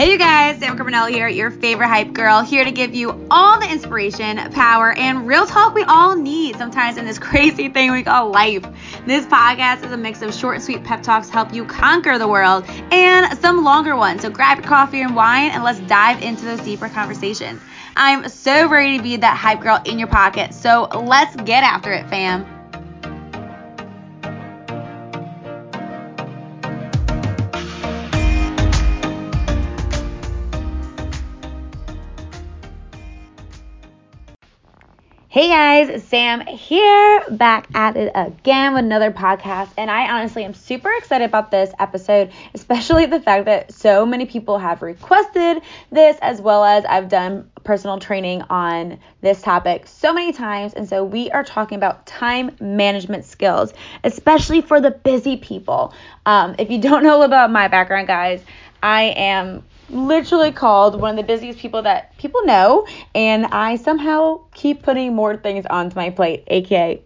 Hey, you guys, Sam Carbonell here, your favorite hype girl, here to give you all the inspiration, power, and real talk we all need sometimes in this crazy thing we call life. This podcast is a mix of short and sweet pep talks to help you conquer the world and some longer ones. So grab your coffee and wine and let's dive into those deeper conversations. I'm so ready to be that hype girl in your pocket. So let's get after it, fam. Hey guys, Sam here, back at it again with another podcast. And I honestly am super excited about this episode, especially the fact that so many people have requested this, as well as I've done personal training on this topic so many times. And so we are talking about time management skills, especially for the busy people. Um, if you don't know about my background, guys, I am literally called one of the busiest people that people know, and I somehow keep putting more things onto my plate, aka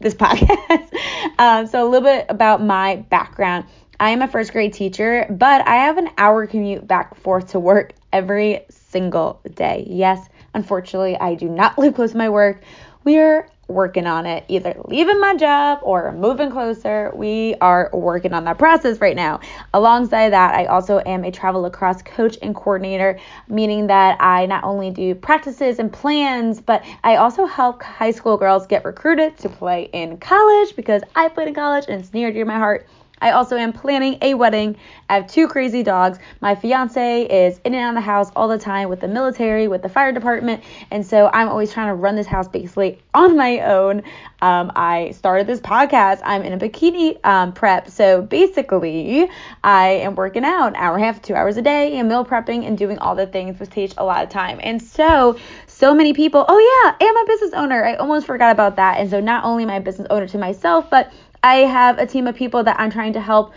this podcast. um, so, a little bit about my background. I am a first grade teacher, but I have an hour commute back and forth to work every single day. Yes, unfortunately, I do not live close to my work. We are working on it, either leaving my job or moving closer. We are working on that process right now. Alongside that, I also am a travel lacrosse coach and coordinator, meaning that I not only do practices and plans, but I also help high school girls get recruited to play in college because I played in college and it's near to my heart. I also am planning a wedding. I have two crazy dogs. My fiance is in and out of the house all the time with the military, with the fire department, and so I'm always trying to run this house basically on my own. Um, I started this podcast. I'm in a bikini um, prep, so basically I am working out an hour and a half, two hours a day, and meal prepping and doing all the things which takes a lot of time. And so so many people, oh yeah, I'm a business owner. I almost forgot about that. And so not only am I a business owner to myself, but I have a team of people that I'm trying to help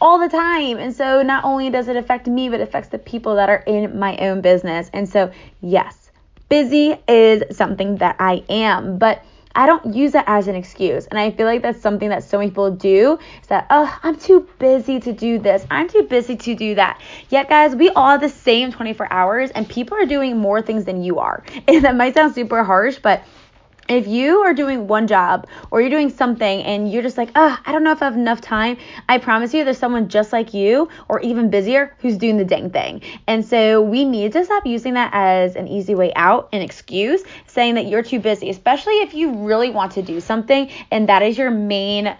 all the time. And so not only does it affect me, but it affects the people that are in my own business. And so, yes, busy is something that I am, but I don't use it as an excuse. And I feel like that's something that so many people do is that, oh, I'm too busy to do this. I'm too busy to do that. Yet, guys, we all have the same 24 hours and people are doing more things than you are. And that might sound super harsh, but if you are doing one job or you're doing something and you're just like, oh, I don't know if I have enough time, I promise you there's someone just like you or even busier who's doing the dang thing. And so we need to stop using that as an easy way out, an excuse, saying that you're too busy, especially if you really want to do something and that is your main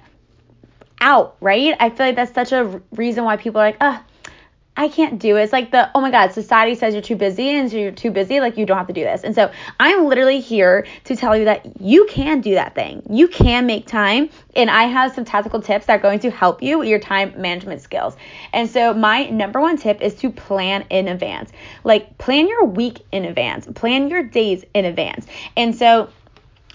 out, right? I feel like that's such a reason why people are like, ah, oh, I can't do it. It's like the, oh my God, society says you're too busy and so you're too busy, like you don't have to do this. And so I'm literally here to tell you that you can do that thing. You can make time. And I have some tactical tips that are going to help you with your time management skills. And so my number one tip is to plan in advance. Like plan your week in advance, plan your days in advance. And so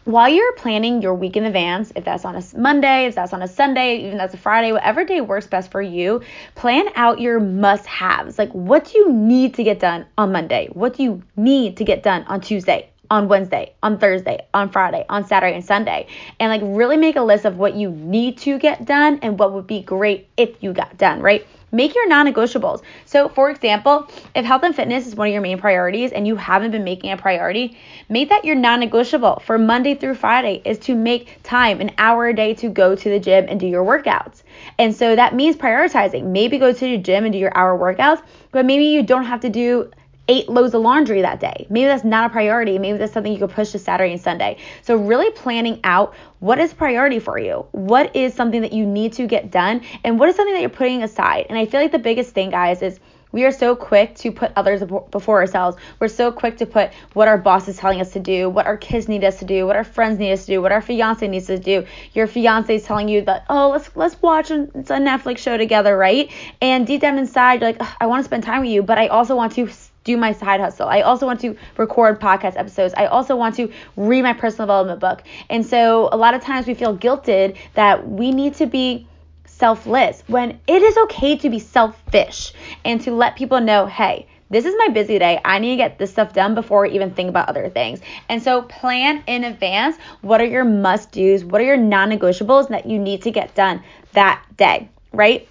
while you're planning your week in advance, if that's on a Monday, if that's on a Sunday, even that's a Friday, whatever day works best for you, plan out your must haves. Like, what do you need to get done on Monday? What do you need to get done on Tuesday? On Wednesday, on Thursday, on Friday, on Saturday, and Sunday. And like really make a list of what you need to get done and what would be great if you got done, right? Make your non negotiables. So, for example, if health and fitness is one of your main priorities and you haven't been making a priority, make that your non negotiable for Monday through Friday is to make time, an hour a day to go to the gym and do your workouts. And so that means prioritizing. Maybe go to the gym and do your hour workouts, but maybe you don't have to do eight loads of laundry that day. Maybe that's not a priority. Maybe that's something you could push to Saturday and Sunday. So, really planning out what is priority for you? What is something that you need to get done? And what is something that you're putting aside? And I feel like the biggest thing, guys, is we are so quick to put others before ourselves. We're so quick to put what our boss is telling us to do, what our kids need us to do, what our friends need us to do, what our fiance needs to do. Your fiance is telling you that, oh, let's let's watch a, Netflix show together, right? And deep down inside, you're like, I want to spend time with you, but I also want to do my side hustle. I also want to record podcast episodes. I also want to read my personal development book. And so a lot of times we feel guilted that we need to be selfless when it is okay to be selfish and to let people know, hey, this is my busy day. I need to get this stuff done before I even think about other things. And so plan in advance what are your must do's, what are your non negotiables that you need to get done that day, right?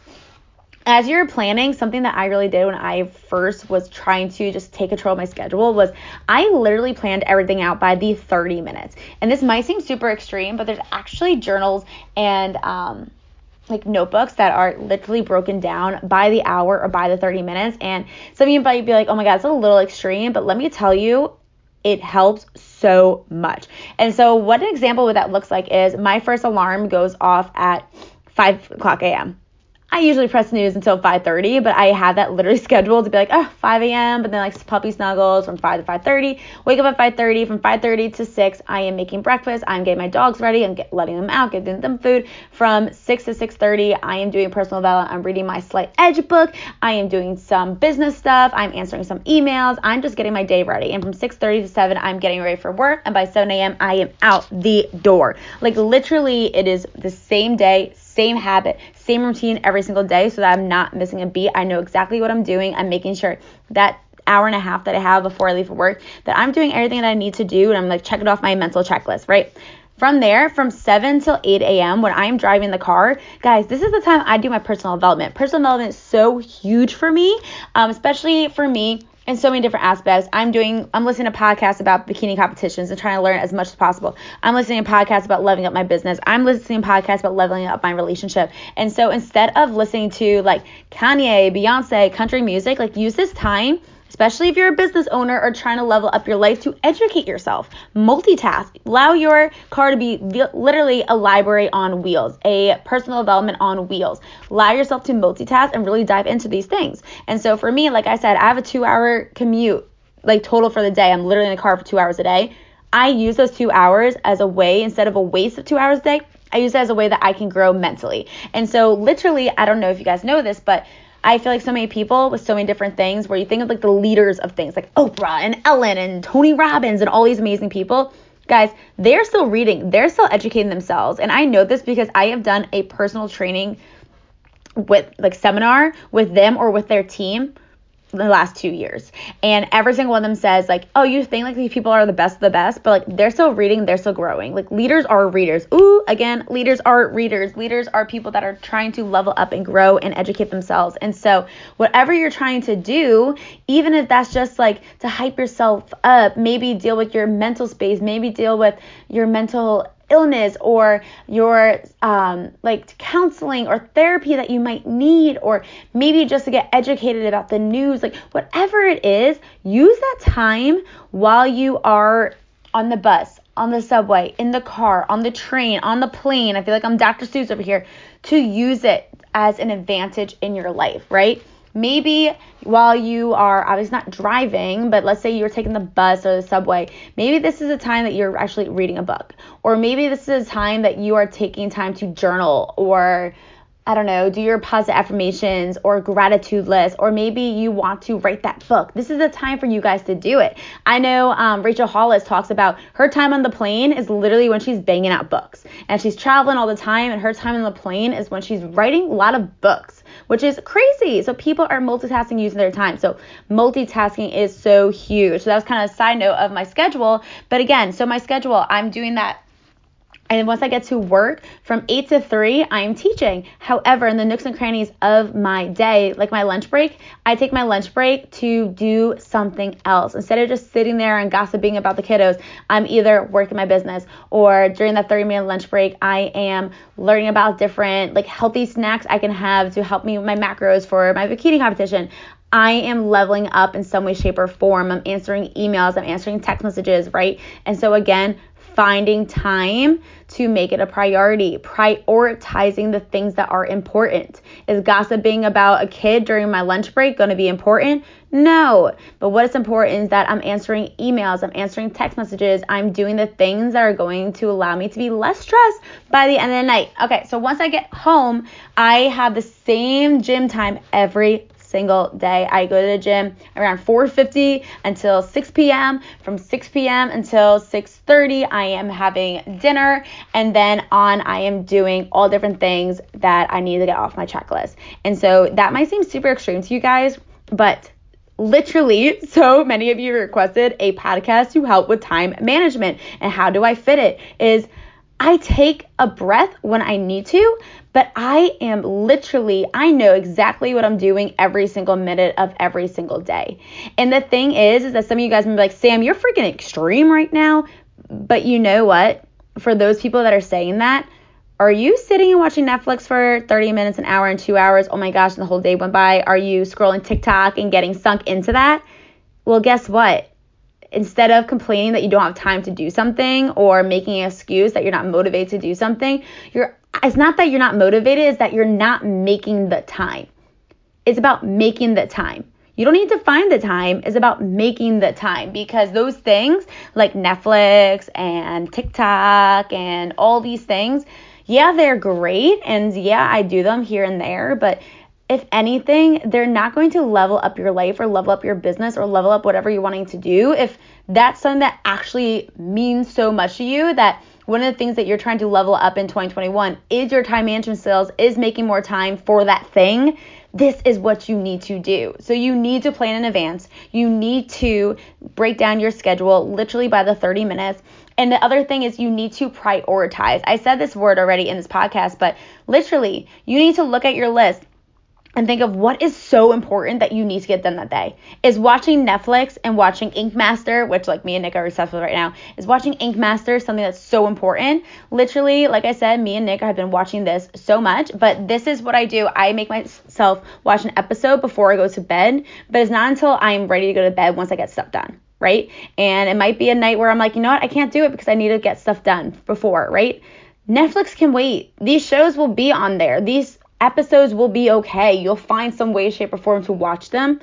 As you're planning, something that I really did when I first was trying to just take control of my schedule was I literally planned everything out by the 30 minutes. And this might seem super extreme, but there's actually journals and um, like notebooks that are literally broken down by the hour or by the 30 minutes. And some of you might be like, oh my God, it's a little extreme. But let me tell you, it helps so much. And so, what an example of that looks like is my first alarm goes off at 5 o'clock a.m. I usually press snooze until 5:30, but I have that literally scheduled to be like, oh, 5 a.m. But then like puppy snuggles from 5 to 5:30. Wake up at 5:30. From 5:30 to 6, I am making breakfast. I'm getting my dogs ready. I'm get, letting them out, getting them food. From 6 to 6:30, I am doing personal development. I'm reading my Slight Edge book. I am doing some business stuff. I'm answering some emails. I'm just getting my day ready. And from 6:30 to 7, I'm getting ready for work. And by 7 a.m., I am out the door. Like literally, it is the same day same habit, same routine every single day so that I'm not missing a beat. I know exactly what I'm doing. I'm making sure that hour and a half that I have before I leave for work that I'm doing everything that I need to do and I'm like checking off my mental checklist, right? From there, from 7 till 8 a.m., when I'm driving the car, guys, this is the time I do my personal development. Personal development is so huge for me, um, especially for me in so many different aspects. I'm doing, I'm listening to podcasts about bikini competitions and trying to learn as much as possible. I'm listening to podcasts about leveling up my business. I'm listening to podcasts about leveling up my relationship. And so instead of listening to like Kanye, Beyonce, country music, like use this time especially if you're a business owner or trying to level up your life to educate yourself. Multitask. Allow your car to be literally a library on wheels, a personal development on wheels. Allow yourself to multitask and really dive into these things. And so for me, like I said, I have a two hour commute, like total for the day. I'm literally in the car for two hours a day. I use those two hours as a way, instead of a waste of two hours a day, I use it as a way that I can grow mentally. And so, literally, I don't know if you guys know this, but I feel like so many people with so many different things where you think of like the leaders of things like Oprah and Ellen and Tony Robbins and all these amazing people. Guys, they're still reading, they're still educating themselves. And I know this because I have done a personal training with like seminar with them or with their team the last two years. And every single one of them says, like, oh, you think like these people are the best of the best, but like they're still reading, they're still growing. Like leaders are readers. Ooh, again, leaders are readers. Leaders are people that are trying to level up and grow and educate themselves. And so whatever you're trying to do, even if that's just like to hype yourself up, maybe deal with your mental space, maybe deal with your mental illness or your um, like counseling or therapy that you might need or maybe just to get educated about the news like whatever it is use that time while you are on the bus on the subway in the car on the train on the plane. I feel like i'm dr seuss over here. To use it as an advantage in your life right maybe while you are obviously not driving, but let's say you're taking the bus or the subway, maybe this is a time that you're actually reading a book. Or maybe this is a time that you are taking time to journal or I don't know, do your positive affirmations or gratitude list, or maybe you want to write that book. This is a time for you guys to do it. I know um, Rachel Hollis talks about her time on the plane is literally when she's banging out books, and she's traveling all the time, and her time on the plane is when she's writing a lot of books, which is crazy. So people are multitasking using their time. So multitasking is so huge. So that was kind of a side note of my schedule. But again, so my schedule, I'm doing that and once I get to work from 8 to 3, I am teaching. However, in the nooks and crannies of my day, like my lunch break, I take my lunch break to do something else. Instead of just sitting there and gossiping about the kiddos, I'm either working my business or during that 30 minute lunch break, I am learning about different like healthy snacks I can have to help me with my macros for my bikini competition. I am leveling up in some way, shape, or form. I'm answering emails, I'm answering text messages, right? And so, again, finding time to make it a priority, prioritizing the things that are important. Is gossiping about a kid during my lunch break going to be important? No. But what is important is that I'm answering emails, I'm answering text messages, I'm doing the things that are going to allow me to be less stressed by the end of the night. Okay, so once I get home, I have the same gym time every single day. I go to the gym around 4:50 until 6 p.m. From 6 p.m. until 6:30, I am having dinner, and then on I am doing all different things that I need to get off my checklist. And so that might seem super extreme to you guys, but literally so many of you requested a podcast to help with time management and how do I fit it is I take a breath when I need to, but I am literally, I know exactly what I'm doing every single minute of every single day. And the thing is, is that some of you guys may be like, Sam, you're freaking extreme right now. But you know what? For those people that are saying that, are you sitting and watching Netflix for 30 minutes, an hour, and two hours? Oh my gosh, and the whole day went by. Are you scrolling TikTok and getting sunk into that? Well, guess what? Instead of complaining that you don't have time to do something or making an excuse that you're not motivated to do something, you're it's not that you're not motivated, it's that you're not making the time. It's about making the time. You don't need to find the time. It's about making the time because those things like Netflix and TikTok and all these things, yeah, they're great. And yeah, I do them here and there. But if anything, they're not going to level up your life or level up your business or level up whatever you're wanting to do if that's something that actually means so much to you that one of the things that you're trying to level up in 2021 is your time management skills, is making more time for that thing. This is what you need to do. So you need to plan in advance. You need to break down your schedule literally by the 30 minutes. And the other thing is you need to prioritize. I said this word already in this podcast, but literally, you need to look at your list and think of what is so important that you need to get done that day. Is watching Netflix and watching Ink Master, which like me and Nick are obsessed with right now, is watching Ink Master something that's so important. Literally, like I said, me and Nick have been watching this so much, but this is what I do. I make myself watch an episode before I go to bed, but it's not until I'm ready to go to bed once I get stuff done right? And it might be a night where I'm like, you know what, I can't do it because I need to get stuff done before, right? Netflix can wait. These shows will be on there. These episodes will be okay. You'll find some way, shape, or form to watch them.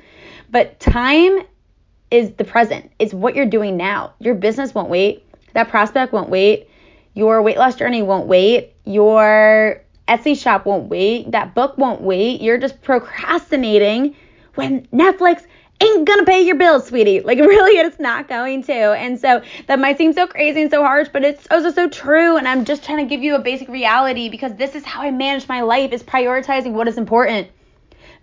But time is the present, it's what you're doing now. Your business won't wait, that prospect won't wait, your weight loss journey won't wait, your Etsy shop won't wait, that book won't wait. You're just procrastinating when Netflix ain't gonna pay your bills, sweetie. Like really, it's not going to. And so that might seem so crazy and so harsh, but it's also so true. And I'm just trying to give you a basic reality because this is how I manage my life is prioritizing what is important.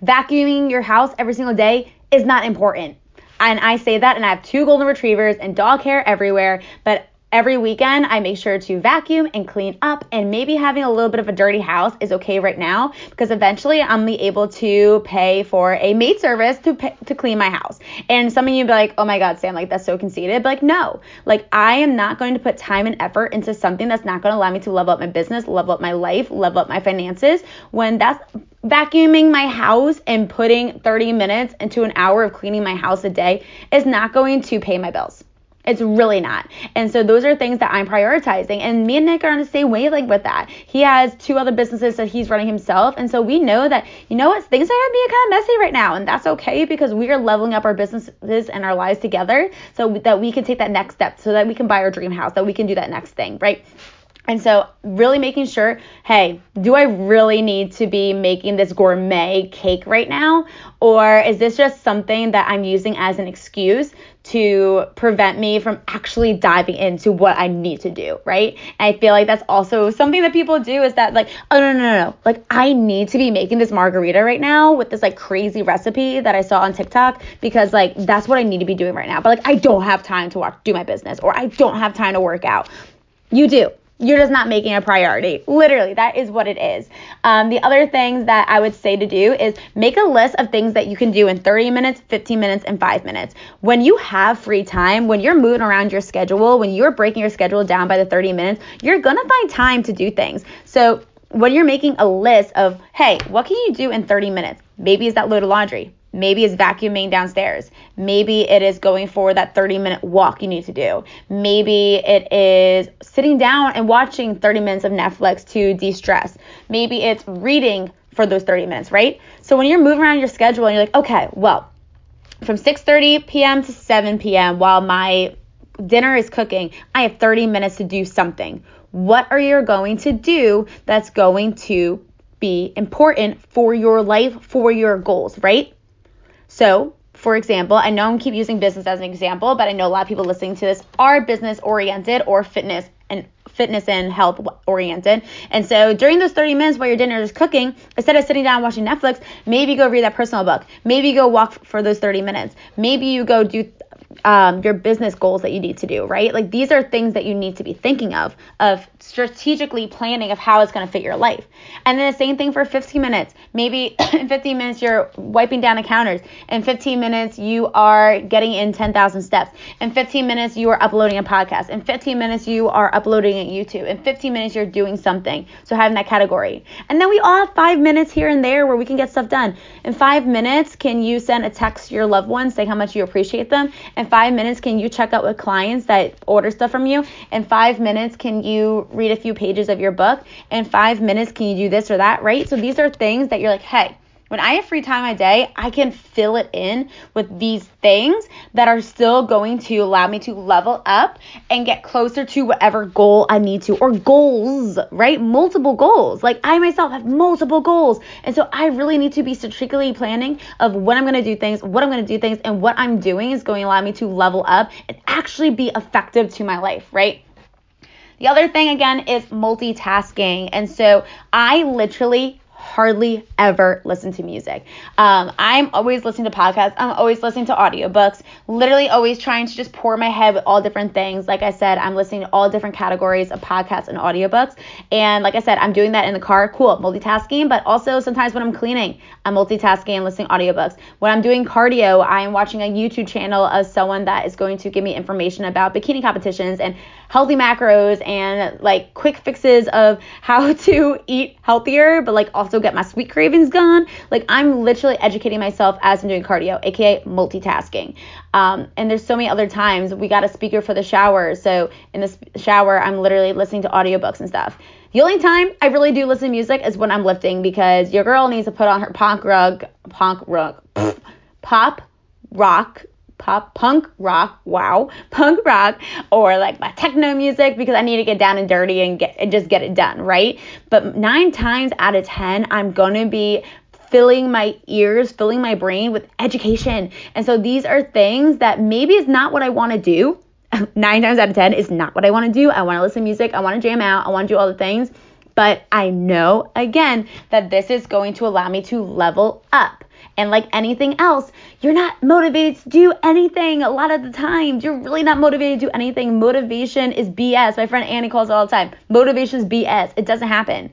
Vacuuming your house every single day is not important. And I say that, and I have two golden retrievers and dog hair everywhere, but Every weekend, I make sure to vacuum and clean up, and maybe having a little bit of a dirty house is okay right now because eventually I'm be able to pay for a maid service to pay, to clean my house. And some of you be like, "Oh my God, Sam, like that's so conceited." But like, no, like I am not going to put time and effort into something that's not going to allow me to level up my business, level up my life, level up my finances when that's vacuuming my house and putting 30 minutes into an hour of cleaning my house a day is not going to pay my bills. It's really not. And so those are things that I'm prioritizing. And me and Nick are on the same wavelength with that. He has two other businesses that he's running himself. And so we know that, you know what, things are being kind of messy right now. And that's okay because we are leveling up our businesses and our lives together so that we can take that next step, so that we can buy our dream house, that we can do that next thing, right? And so, really making sure hey, do I really need to be making this gourmet cake right now? Or is this just something that I'm using as an excuse to prevent me from actually diving into what I need to do, right? And I feel like that's also something that people do is that, like, oh, no, no, no, no. Like, I need to be making this margarita right now with this, like, crazy recipe that I saw on TikTok because, like, that's what I need to be doing right now. But, like, I don't have time to watch, do my business or I don't have time to work out. You do you're just not making a priority. Literally, that is what it is. Um, the other things that I would say to do is make a list of things that you can do in 30 minutes, 15 minutes, and five minutes. When you have free time, when you're moving around your schedule, when you're breaking your schedule down by the 30 minutes, you're gonna find time to do things. So when you're making a list of, hey, what can you do in 30 minutes? Maybe it's that load of laundry. Maybe it's vacuuming downstairs. Maybe it is going for that 30 minute walk you need to do. Maybe it is sitting down and watching 30 minutes of Netflix to de stress. Maybe it's reading for those 30 minutes, right? So when you're moving around your schedule and you're like, okay, well, from 6:30 p.m. to 7 p.m. while my dinner is cooking, I have 30 minutes to do something. What are you going to do that's going to be important for your life, for your goals, right? So, for example, I know I'm keep using business as an example, but I know a lot of people listening to this are business oriented or fitness and fitness and health oriented. And so during those 30 minutes while your dinner is cooking, instead of sitting down watching Netflix, maybe go read that personal book. Maybe go walk for those 30 minutes. Maybe you go do um, your business goals that you need to do, right? Like these are things that you need to be thinking of, of strategically planning of how it's going to fit your life. And then the same thing for 15 minutes. Maybe in 15 minutes you're wiping down the counters. In 15 minutes you are getting in 10,000 steps. In 15 minutes you are uploading a podcast. In 15 minutes you are uploading a YouTube. In 15 minutes you're doing something. So having that category. And then we all have five minutes here and there where we can get stuff done. In five minutes, can you send a text to your loved ones, say how much you appreciate them? In five minutes, can you check out with clients that order stuff from you? In five minutes, can you read a few pages of your book? In five minutes, can you do this or that, right? So these are things that you're like, hey, when I have free time a day, I can fill it in with these things that are still going to allow me to level up and get closer to whatever goal I need to, or goals, right? Multiple goals. Like I myself have multiple goals. And so I really need to be strategically planning of when I'm going to do things, what I'm going to do things, and what I'm doing is going to allow me to level up and actually be effective to my life, right? The other thing again is multitasking. And so I literally hardly ever listen to music. Um, I'm always listening to podcasts. I'm always listening to audiobooks. Literally always trying to just pour my head with all different things. Like I said, I'm listening to all different categories of podcasts and audiobooks. And like I said, I'm doing that in the car. Cool, multitasking. But also sometimes when I'm cleaning, I'm multitasking and listening to audiobooks. When I'm doing cardio, I am watching a YouTube channel of someone that is going to give me information about bikini competitions and healthy macros and like quick fixes of how to eat healthier, but like also get my sweet cravings gone. Like I'm literally educating myself as I'm doing cardio, aka multitasking. Um, and there's so many other times we got a speaker for the shower. So in the shower, I'm literally listening to audiobooks and stuff. The only time I really do listen to music is when I'm lifting because your girl needs to put on her punk rug, punk rug, pop rock pop punk rock, wow, punk rock, or like my techno music because I need to get down and dirty and get and just get it done, right? But nine times out of ten, I'm gonna be filling my ears, filling my brain with education. And so these are things that maybe is not what I want to do. Nine times out of 10 is not what I want to do. I want to listen to music. I want to jam out. I want to do all the things. But I know again that this is going to allow me to level up. And like anything else, you're not motivated to do anything a lot of the times. You're really not motivated to do anything. Motivation is BS. My friend Annie calls it all the time. Motivation is BS. It doesn't happen.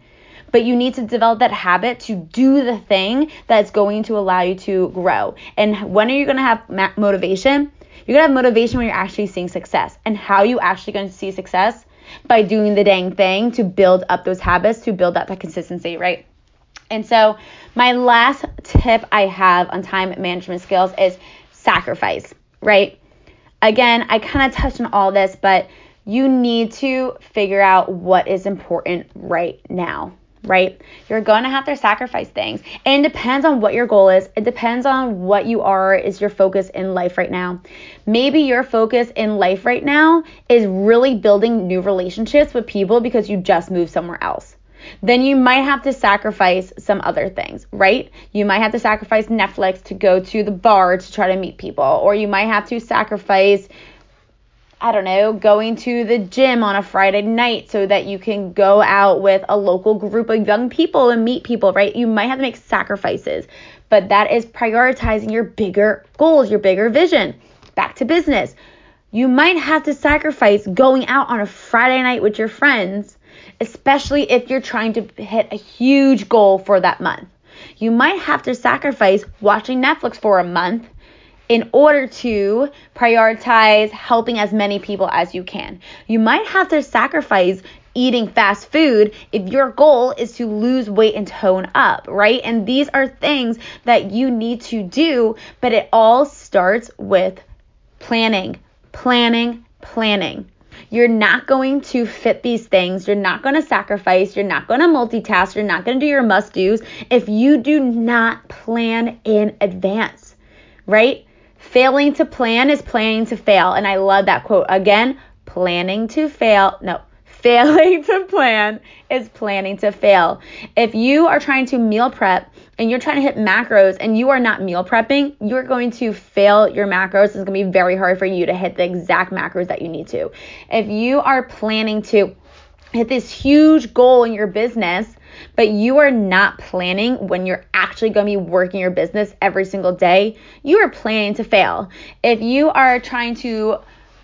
But you need to develop that habit to do the thing that's going to allow you to grow. And when are you going to have motivation? You're going to have motivation when you're actually seeing success. And how are you actually going to see success? By doing the dang thing to build up those habits, to build up that consistency, right? And so, my last tip I have on time management skills is sacrifice, right? Again, I kind of touched on all this, but you need to figure out what is important right now, right? You're going to have to sacrifice things. And it depends on what your goal is. It depends on what you are, is your focus in life right now. Maybe your focus in life right now is really building new relationships with people because you just moved somewhere else then you might have to sacrifice some other things, right? You might have to sacrifice Netflix to go to the bar to try to meet people, or you might have to sacrifice I don't know, going to the gym on a Friday night so that you can go out with a local group of young people and meet people, right? You might have to make sacrifices, but that is prioritizing your bigger goals, your bigger vision. Back to business. You might have to sacrifice going out on a Friday night with your friends especially if you're trying to hit a huge goal for that month. You might have to sacrifice watching Netflix for a month in order to prioritize helping as many people as you can. You might have to sacrifice eating fast food if your goal is to lose weight and tone up, right? And these are things that you need to do, but it all starts with planning, planning, planning. You're not going to fit these things. You're not going to sacrifice. You're not going to multitask. You're not going to do your must do's if you do not plan in advance, right? Failing to plan is planning to fail. And I love that quote. Again, planning to fail. No, failing to plan is planning to fail. If you are trying to meal prep and you're trying to hit macros and you are not meal prepping, you're going to fail your macros. It's going to be very hard for you to hit the exact macros that you need to. If you are planning to hit this huge goal in your business, but you are not planning when you're actually going to be working your business every single day, you are planning to fail. If you are trying to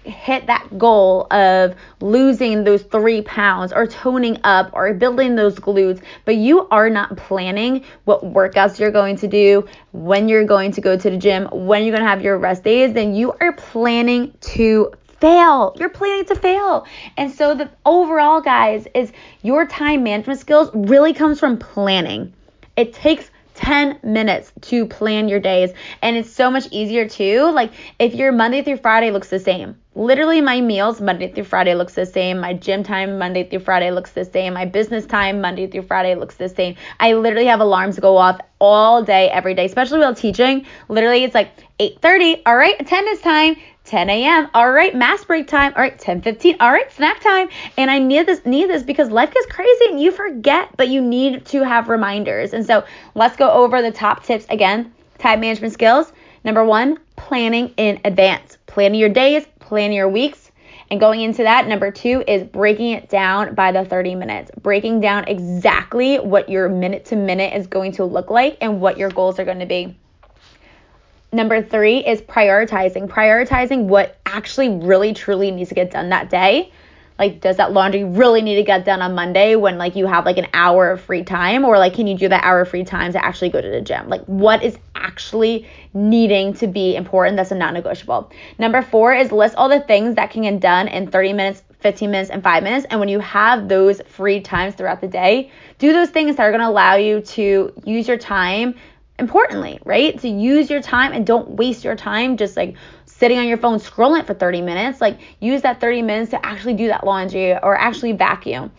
hit that goal of losing those three pounds or toning up or building those glutes, but you are not planning what workouts you're going to do, when you're going to go to the gym, when you're going to have your rest days, then you are planning to fail. You're planning to fail. And so the overall guys is your time management skills really comes from planning. It takes 10 minutes to plan your days and it's so much easier too. Like if your Monday through Friday looks the same. Literally my meals Monday through Friday looks the same. My gym time Monday through Friday looks the same. My business time Monday through Friday looks the same. I literally have alarms go off all day every day, especially while teaching. Literally it's like 8:30, all right, attendance time. 10 a.m. All right, mass break time. All right, 10:15. All right, snack time. And I need this need this because life gets crazy and you forget, but you need to have reminders. And so let's go over the top tips again. Time management skills. Number one, planning in advance. Planning your days, planning your weeks. And going into that, number two is breaking it down by the 30 minutes, breaking down exactly what your minute to minute is going to look like and what your goals are going to be. Number three is prioritizing. Prioritizing what actually really truly needs to get done that day. Like, does that laundry really need to get done on Monday when like you have like an hour of free time? Or like, can you do that hour of free time to actually go to the gym? Like, what is actually needing to be important? That's a non negotiable. Number four is list all the things that can get done in 30 minutes, 15 minutes, and five minutes. And when you have those free times throughout the day, do those things that are going to allow you to use your time importantly, right? To use your time and don't waste your time just like sitting on your phone scrolling for 30 minutes. Like use that 30 minutes to actually do that laundry or actually vacuum.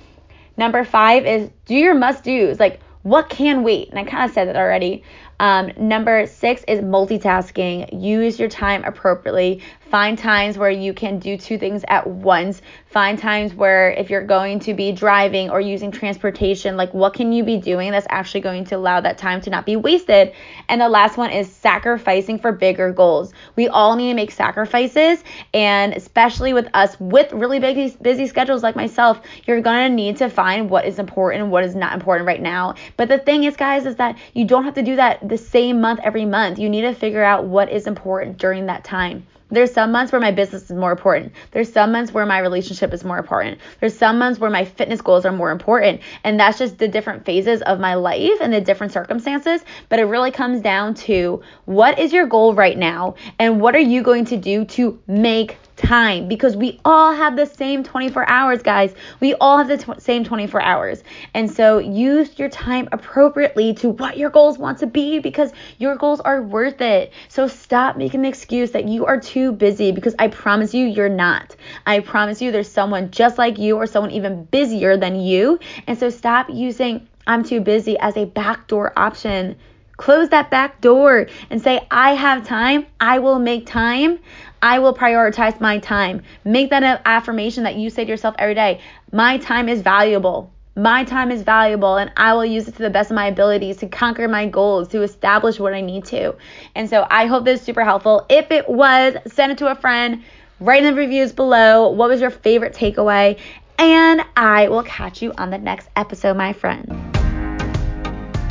Number five is do your must do's. Like what can wait? And I kind of said that already. Um, number six is multitasking. Use your time appropriately. Find times where you can do two things at once. Find times where if you're going to be driving or using transportation, like what can you be doing that's actually going to allow that time to not be wasted. And the last one is sacrificing for bigger goals. We all need to make sacrifices, and especially with us with really big busy schedules like myself, you're gonna need to find what is important and what is not important right now. But the thing is, guys, is that you don't have to do that the same month every month. You need to figure out what is important during that time. There's some months where my business is more important. There's some months where my relationship is more important. There's some months where my fitness goals are more important. And that's just the different phases of my life and the different circumstances. But it really comes down to what is your goal right now and what are you going to do to make time because we all have the same 24 hours, guys. We all have the same 24 hours. And so use your time appropriately to what your goals want to be because your goals are worth it. So stop making the excuse that you are too busy because I promise you, you're not. I promise you, there's someone just like you or someone even busier than you. And so stop using I'm too busy as a backdoor option. Close that back door and say, I have time. I will make time. I will prioritize my time. Make that an affirmation that you say to yourself every day. My time is valuable. My time is valuable and I will use it to the best of my abilities to conquer my goals, to establish what I need to. And so I hope this is super helpful. If it was, send it to a friend. Write in the reviews below what was your favorite takeaway. And I will catch you on the next episode, my friend.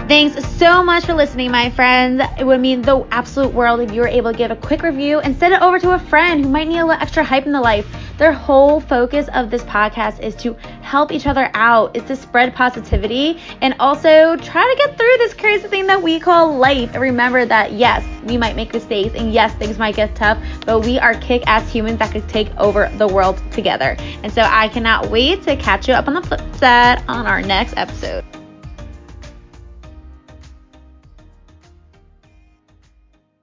Thanks so much for listening, my friends. It would mean the absolute world if you were able to give a quick review and send it over to a friend who might need a little extra hype in the life. Their whole focus of this podcast is to help each other out, is to spread positivity and also try to get through this crazy thing that we call life. And remember that yes, we might make mistakes and yes, things might get tough, but we are kick ass humans that could take over the world together. And so I cannot wait to catch you up on the flip side on our next episode.